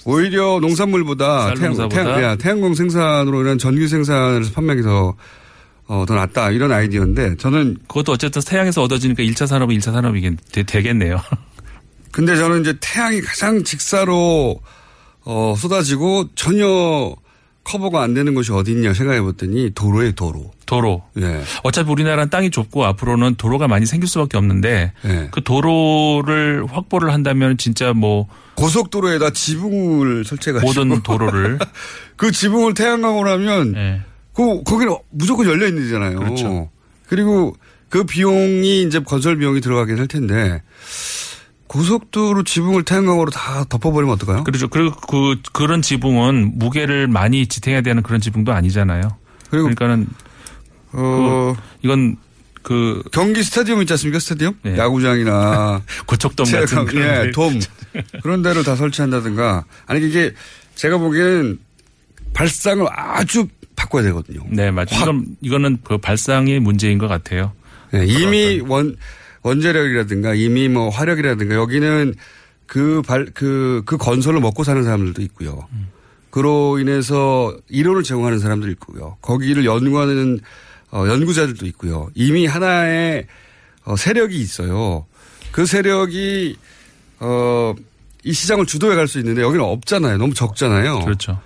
오히려 농산물보다 쌀 태양, 농사보다? 태양, 야, 태양광 생산으로 인한 전기 생산에서 판매가 더, 어, 더 낫다. 이런 아이디어인데 저는 그것도 어쨌든 태양에서 얻어지니까 1차 산업은 1차 산업이겠 되, 되겠네요. 근데 저는 이제 태양이 가장 직사로 어, 쏟아지고 전혀 커버가 안 되는 곳이 어디 있냐 생각해 봤더니 도로에 도로. 도로. 예. 어차피 우리나라는 땅이 좁고 앞으로는 도로가 많이 생길 수밖에 없는데 예. 그 도로를 확보를 한다면 진짜 뭐 고속도로에다 지붕을 설치해가지고 모든 도로를 그 지붕을 태양광으로 하면 그 거기는 무조건 열려 있는 데잖아요. 그렇죠. 그리고 그 비용이 이제 건설 비용이 들어가긴 할 텐데 고속도로 지붕을 태양광으로 다 덮어버리면 어떨까요? 그렇죠. 그리고 그 그런 지붕은 무게를 많이 지탱해야 되는 그런 지붕도 아니잖아요. 그리고 그러니까는 어 그 이건 그 경기 스타디움 있지 않습니까? 스타디움? 네. 야구장이나 고척돔 같은 그런 예, 데. 돔 그런 데를 다 설치한다든가 아니 이게 제가 보기에는 발상을 아주 바꿔야 되거든요. 네, 맞죠. 이건 이거는 그 발상의 문제인 것 같아요. 네, 이미 원 원자력이라든가 이미 뭐 화력이라든가 여기는 그 발 그 그 건설을 먹고 사는 사람들도 있고요. 그로 인해서 이론을 제공하는 사람도 있고요. 거기를 연구하는 어, 연구자들도 있고요. 이미 하나의 어, 세력이 있어요. 그 세력이 어, 이 시장을 주도해 갈 수 있는데 여기는 없잖아요. 너무 적잖아요. 그렇죠.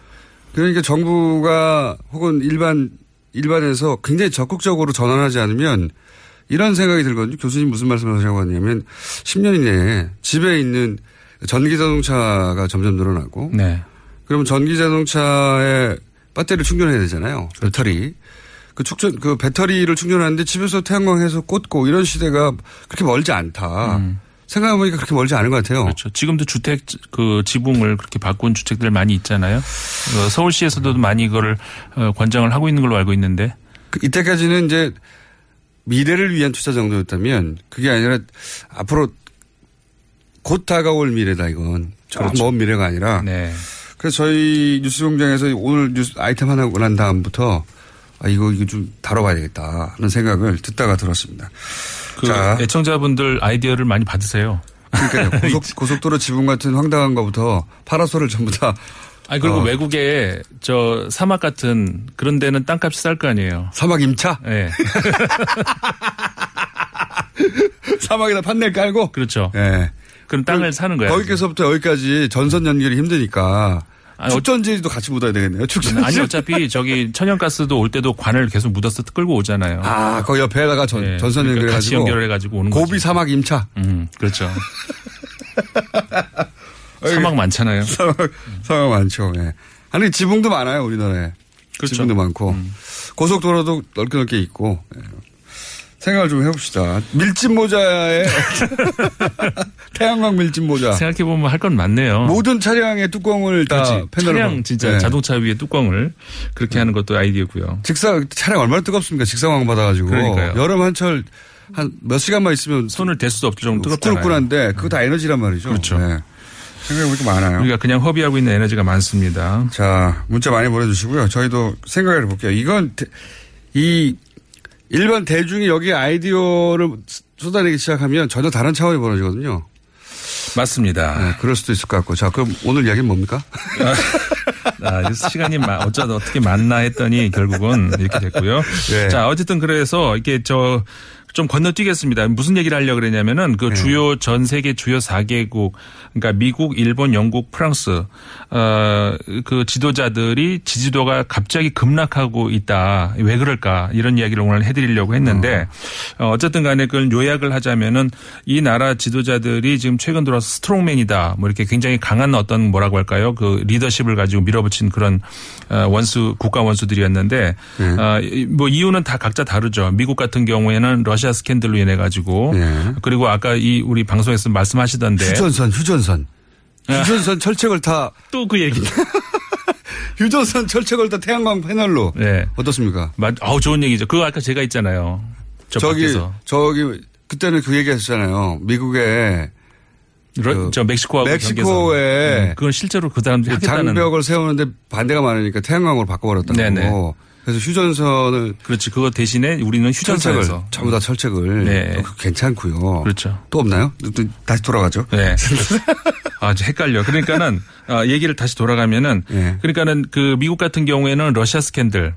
그러니까 정부가 혹은 일반 일반에서 굉장히 적극적으로 전환하지 않으면 이런 생각이 들거든요. 교수님 무슨 말씀을 하시려고 하냐면 10년 이내에 집에 있는 전기 자동차가 점점 늘어나고 네. 그러면 전기 자동차에 배터리를 충전해야 되잖아요. 배터리. 그 충전 그 배터리를 충전하는데 집에서 태양광해서 꽂고 이런 시대가 그렇게 멀지 않다. 생각해보니까 그렇게 멀지 않은 것 같아요. 음. 그렇죠. 지금도 주택 그 지붕을 그렇게 바꾼 주택들 많이 있잖아요. 어, 서울시에서도 많이 이거를 어, 권장을 하고 있는 걸로 알고 있는데 그 이때까지는 이제 미래를 위한 투자 정도였다면 그게 아니라 앞으로 곧 다가올 미래다 이건. 그렇죠. 미래가 아니라. 네. 그래서 저희 뉴스공장에서 오늘 뉴스 아이템 하나 난 다음부터 아 이거 이거 좀 다뤄봐야 되겠다 하는 생각을 듣다가 들었습니다. 그 자. 애청자분들 아이디어를 많이 받으세요. 그러니까요. 고속, 고속도로 지붕 같은 황당한 거부터 파라솔을 전부 다. 아니 그리고 어. 외국에 저 사막 같은 그런 데는 땅값이 쌀 거 아니에요. 사막 임차? 네. 사막에다 판넬 깔고? 그렇죠. 예. 그럼 땅을 사는 거야. 거기서부터 여기까지 전선 연결이 힘드니까 아니, 어- 축전지도 같이 묻어야 되겠네요. 축전지. 아니 어차피 저기 천연가스도 올 때도 관을 계속 묻어서 끌고 오잖아요. 아, 그 옆에다가 전, 네, 전선 그러니까 같이 연결해 가지고. 연결해 가지고 오는 고비 거지. 사막 임차. 음, 그렇죠. 사막 많잖아요. 사막, 사막 많죠. 예. 아니, 지붕도 많아요, 우리나라에. 그렇죠. 지붕도 많고. 고속도로도 넓게 넓게 있고. 예. 생각을 좀 해봅시다. 밀짚 모자에 태양광 밀짚 모자. 생각해 보면 할 건 많네요. 모든 차량의 뚜껑을 다. 패널로 차량 봐- 진짜 예. 자동차 위에 뚜껑을 그렇게 하는 것도 아이디어고요. 직사 차량 얼마나 뜨겁습니까? 직사광 받아가지고 그러니까요. 여름 한철 한 몇 시간만 있으면 손을 댈 수도 없을 정도 뜨겁잖아요. 후끈후끈한데 그거 다 에너지란 말이죠. 그렇죠. 네. 생각해보니까 많아요. 우리가 그냥 허비하고 있는 에너지가 많습니다. 자, 문자 많이 보내주시고요. 저희도 생각을 해볼게요. 이건, 대- 이, 일반 대중이 여기 아이디어를 쏟아내기 시작하면 전혀 다른 차원이 벌어지거든요. 맞습니다. 네, 그럴 수도 있을 것 같고. 자, 그럼 오늘 이야기는 뭡니까? 아, 시간이 마- 어쩌다 어떻게 만나 했더니 결국은 이렇게 됐고요. 네. 자, 어쨌든 그래서 이게 저, 좀 건너뛰겠습니다. 무슨 얘기를 하려고 그랬냐면은 그 주요 전 세계 주요 4개국 그러니까 미국, 일본, 영국, 프랑스 어그 지도자들이 지지도가 갑자기 급락하고 있다. 왜 그럴까? 이런 이야기를 오늘 해 드리려고 했는데 어. 어쨌든 간에 그걸 요약을 하자면은 이 나라 지도자들이 지금 최근 들어서 스트롱맨이다. 뭐 이렇게 굉장히 강한 어떤 뭐라고 할까요? 그 리더십을 가지고 밀어붙인 그런 어, 원수 국가 원수들이었는데 어, 이- 뭐 이유는 다 각자 다르죠. 미국 같은 경우에는 러시아 스캔들로 인해 가지고 그리고 아까 이 우리 방송에서 말씀하시던데 휴전선, 휴전선. 휴전선 철책을 다. 또그 얘기. 휴전선 철책을 다 태양광 패널로. 네. 어떻습니까? 맞, 아우 좋은 얘기죠. 그거 아까 제가 있잖아요. 저 밖에서. 저기, 그때는 그 얘기 하셨잖아요. 미국에. 러- 그저 멕시코하고 멕시코에 경계선. 음, 그건 실제로 그 사람들이 그 장벽을 세우는데 반대가 많으니까 태양광으로 바꿔버렸다고. 네네. 그래서 휴전선을 그렇지. 그거 대신에 우리는 휴전선에서 전부 다 철책을 네. 어, 그거 괜찮고요. 그렇죠. 또 없나요? 또 다시 돌아가죠. 네. 아, 저 헷갈려. 그러니까는 아, 얘기를 다시 돌아가면은 예. 그러니까는 그 미국 같은 경우에는 러시아 스캔들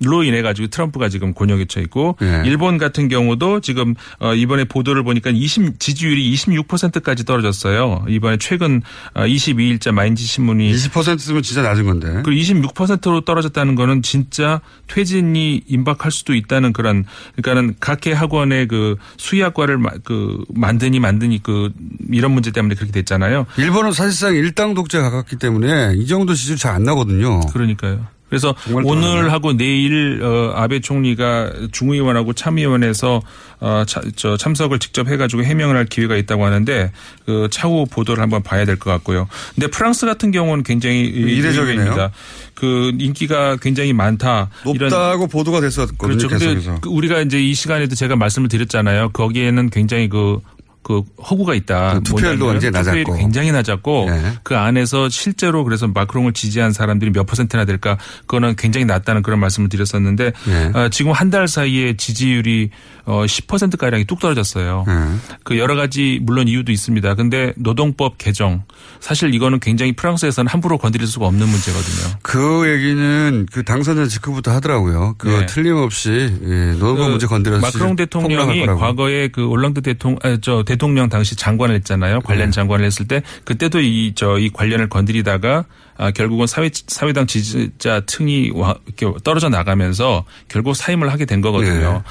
로 인해 가지고 트럼프가 지금 곤욕에 처 있고 예. 일본 같은 경우도 지금 어 이번에 보도를 보니까 20 지지율이 26%까지 떨어졌어요. 이번에 최근 어 22일자 마인지 신문이 20% 쓰면 진짜 낮은 건데. 그 26%로 떨어졌다는 거는 진짜 퇴진이 임박할 수도 있다는 그런 그러니까는 각계 학원의 그 수의학과를 마- 그 만드니 만드니 그 이런 문제 때문에 그렇게 됐잖아요. 일본은 사실상 일당 독재에 가깝기 때문에 이 정도 지지율 잘 안 나거든요. 그러니까요. 그래서 정말 오늘 하고 내일 어, 아베 총리가 중의원하고 참의원에서 어, 차, 저 참석을 직접 해가지고 해명을 할 기회가 있다고 하는데 그 차후 보도를 한번 봐야 될 것 같고요. 근데 프랑스 같은 경우는 굉장히 이례적이네요. 의외입니다. 그 인기가 굉장히 많다. 높다고 보도가 됐었거든요. 그렇죠. 근데. 그 우리가 이제 이 시간에도 제가 말씀을 드렸잖아요. 거기에는 굉장히 그, 그 허구가 있다. 그 투표율도 투표율이 낮았고. 굉장히 낮았고 네. 그 안에서 실제로 그래서 마크롱을 지지한 사람들이 몇 퍼센트나 될까 그거는 굉장히 낮다는 그런 말씀을 드렸었는데 네. 어, 지금 한 달 사이에 지지율이 어, 10% 가량이 뚝 떨어졌어요. 네. 그 여러 가지 물론 이유도 있습니다. 근데 노동법 개정 사실 이거는 굉장히 프랑스에서는 함부로 건드릴 수가 없는 문제거든요. 그 얘기는 그 당선자 직후부터 하더라고요. 그 네. 틀림없이 예, 노동법 그 문제 건드려서 마크롱 대통령이 과거에 그 올랑드 대통령, 아, 저 대통령 당시 장관을 했잖아요. 관련 네. 장관을 했을 때 그때도 이 저이 관련을 건드리다가 아, 결국은 사회 사회당 지지자 층이 와- 이렇게 떨어져 나가면서 결국 사임을 하게 된 네. 거거든요.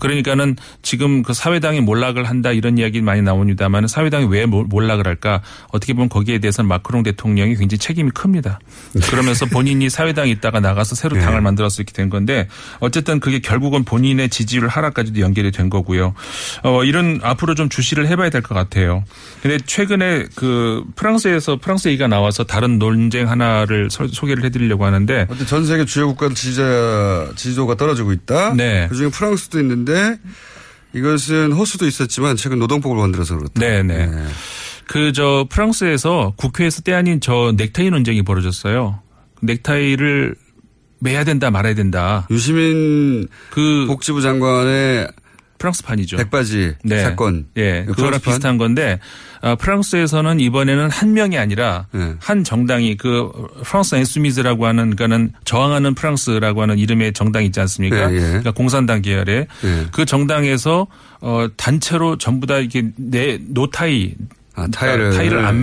그러니까는 지금 그 사회당이 몰락을 한다 이런 이야기 많이 나옵니다만 사회당이 왜 몰- 몰락을 할까? 어떻게 보면 거기에 대해서는 마크롱 대통령이 굉장히 책임이 큽니다. 그러면서 본인이 사회당에 있다가 나가서 새로 네. 당을 만들어서 이렇게 된 건데 어쨌든 그게 결국은 본인의 지지율 하락까지도 연결이 된 거고요. 어, 이런 앞으로 좀 주시를 해봐야 될 것 같아요. 근데 최근에 그 프랑스에서 프랑스 얘기가 나와서 다른 논쟁 하나를 서- 소개를 해드리려고 하는데 전 세계 주요 국가들 지지자 지지도가 떨어지고 있다. 네. 그중에 프랑스도 있는데 이것은 호수도 있었지만 최근 노동법을 만들어서 그렇다. 네네. 그저 프랑스에서 국회에서 때 아닌 저 넥타이 논쟁이 벌어졌어요. 넥타이를 매야 된다 말아야 된다. 유시민 그 복지부 장관의 프랑스판이죠. 백바지 네. 사건. 예, 이거 그거랑? 비슷한 건데 아, 프랑스에서는 이번에는 한 명이 아니라 네. 한 정당이 그 프랑스 엔수미즈라고 하는 그러니까는 저항하는 프랑스라고 하는 이름의 정당이 있지 않습니까? 네, 예. 그러니까 공산당 계열의 네. 그 정당에서 어 단체로 전부 다 이렇게 내 노타이 아, 타이를. 타이를 안 어,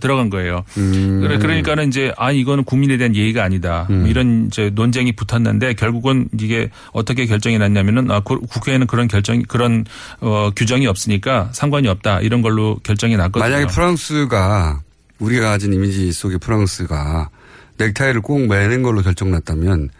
들어간 거예요. 음. 그러니까는 이제 아 이거는 국민에 대한 예의가 아니다. 뭐 이런 이제 논쟁이 붙었는데 결국은 이게 어떻게 결정이 났냐면은 아, 구- 국회에는 그런 결정 그런 어, 규정이 없으니까 상관이 없다 이런 걸로 결정이 났거든요. 만약에 프랑스가 우리가 가진 이미지 속의 프랑스가 넥타이를 꼭 매는 걸로 결정났다면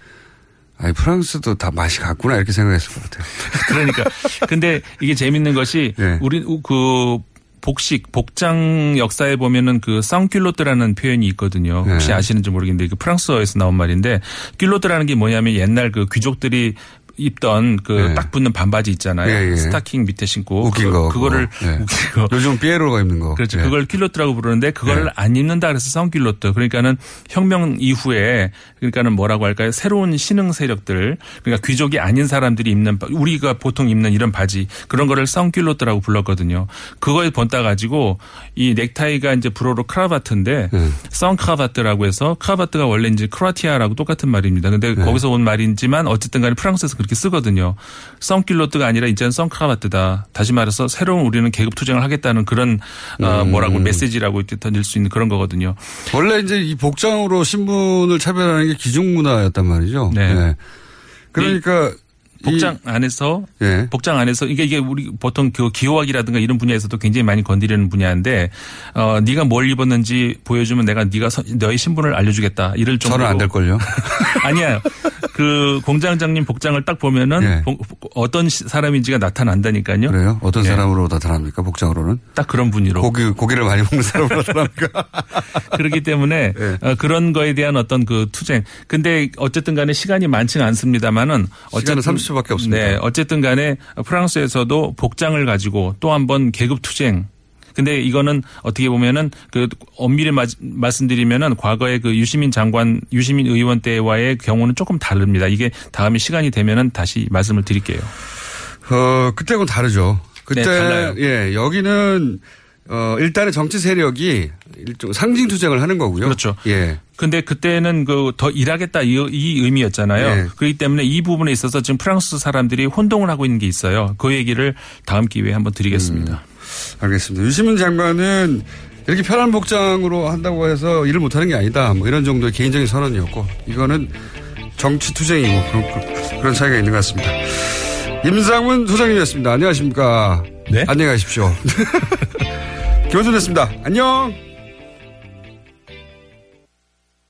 아니 프랑스도 다 맛이 같구나 이렇게 생각했을 것 같아요. 그러니까 근데 이게 재밌는 것이 네. 우리 그 복식 복장 역사에 보면은 그 쌍귤로트라는 표현이 있거든요. 혹시 네. 아시는지 모르겠는데 그 프랑스어에서 나온 말인데 귤로트라는 게 뭐냐면 옛날 그 귀족들이 입던 그 네. 딱 붙는 반바지 있잖아요. 예, 예. 스타킹 밑에 신고 웃긴 그거- 거. 그거를 그거. 예. 웃긴 거. 요즘 피에로가 입는 거. 그렇죠. 예. 그걸 culotte라고 부르는데 그걸 네. 안 입는다 그래서 sans-culotte. 그러니까는 혁명 이후에 그러니까는 뭐라고 할까요? 새로운 신흥 세력들 그러니까 귀족이 아닌 사람들이 입는 바- 우리가 보통 입는 이런 바지 그런 거를 sans-culotte라고 불렀거든요. 그거에 본따 가지고 이 넥타이가 이제 불어로 cravate인데 네. sans-cravate라고 해서 cravate가 원래 이제 크로아티아라고 똑같은 말입니다. 근데 네. 거기서 온 말이지만 어쨌든 간에 프랑스에서 그렇게 쓰거든요. 성킬로트가 아니라 이제는 성크라바트다. 다시 말해서 새로운 우리는 계급 투쟁을 하겠다는 그런 어, 음. 뭐라고 메시지라고 이렇게 던질 수 있는 그런 거거든요. 원래 이제 이 복장으로 신분을 차별하는 게 기종 문화였단 말이죠. 네. 그러니까 복장 안에서 예. 복장 안에서 이게 이게 우리 보통 그 기호학이라든가 이런 분야에서도 굉장히 많이 건드리는 분야인데 어 네가 뭘 입었는지 보여주면 내가 네가 서- 너의 신분을 알려주겠다 이럴 정도로 저는 안될 걸요. 아니야. 그 공장장님 복장을 딱 보면은 예. 보- 어떤 시- 사람인지가 나타난다니까요. 그래요? 어떤 예. 사람으로 나타납니까? 복장으로는? 딱 그런 분위로. 고기 고기를 많이 먹는 사람으로 나타납니까? 그렇기 때문에 예. 어, 그런 거에 대한 어떤 그 투쟁. 근데 어쨌든 간에 시간이 많지는 않습니다만은 시간은 30초밖에 없습니다. 네, 어쨌든 간에 프랑스에서도 복장을 가지고 또 한번 계급 투쟁 근데 이거는 어떻게 보면은 그 엄밀히 마- 말씀드리면은 과거에 그 유시민 장관, 유시민 의원 때와의 경우는 조금 다릅니다. 이게 다음에 시간이 되면은 다시 말씀을 드릴게요. 어, 그때하고는 다르죠. 그때, 네, 달라요. 예, 여기는, 어, 일단은 정치 세력이 일종 상징 투쟁을 하는 거고요. 그렇죠. 예. 근데 그때는 그 더 일하겠다 이, 이 의미였잖아요. 네. 그렇기 때문에 이 부분에 있어서 지금 프랑스 사람들이 혼동을 하고 있는 게 있어요. 그 얘기를 다음 기회에 한번 드리겠습니다. 알겠습니다. 유시민 장관은 이렇게 편한 복장으로 한다고 해서 일을 못하는 게 아니다. 뭐 이런 정도의 개인적인 선언이었고 이거는 정치 투쟁이고 그런, 그런 차이가 있는 것 같습니다. 임상훈 소장님이었습니다. 안녕하십니까. 네. 안녕히 가십시오. 김원준이었습니다. 안녕.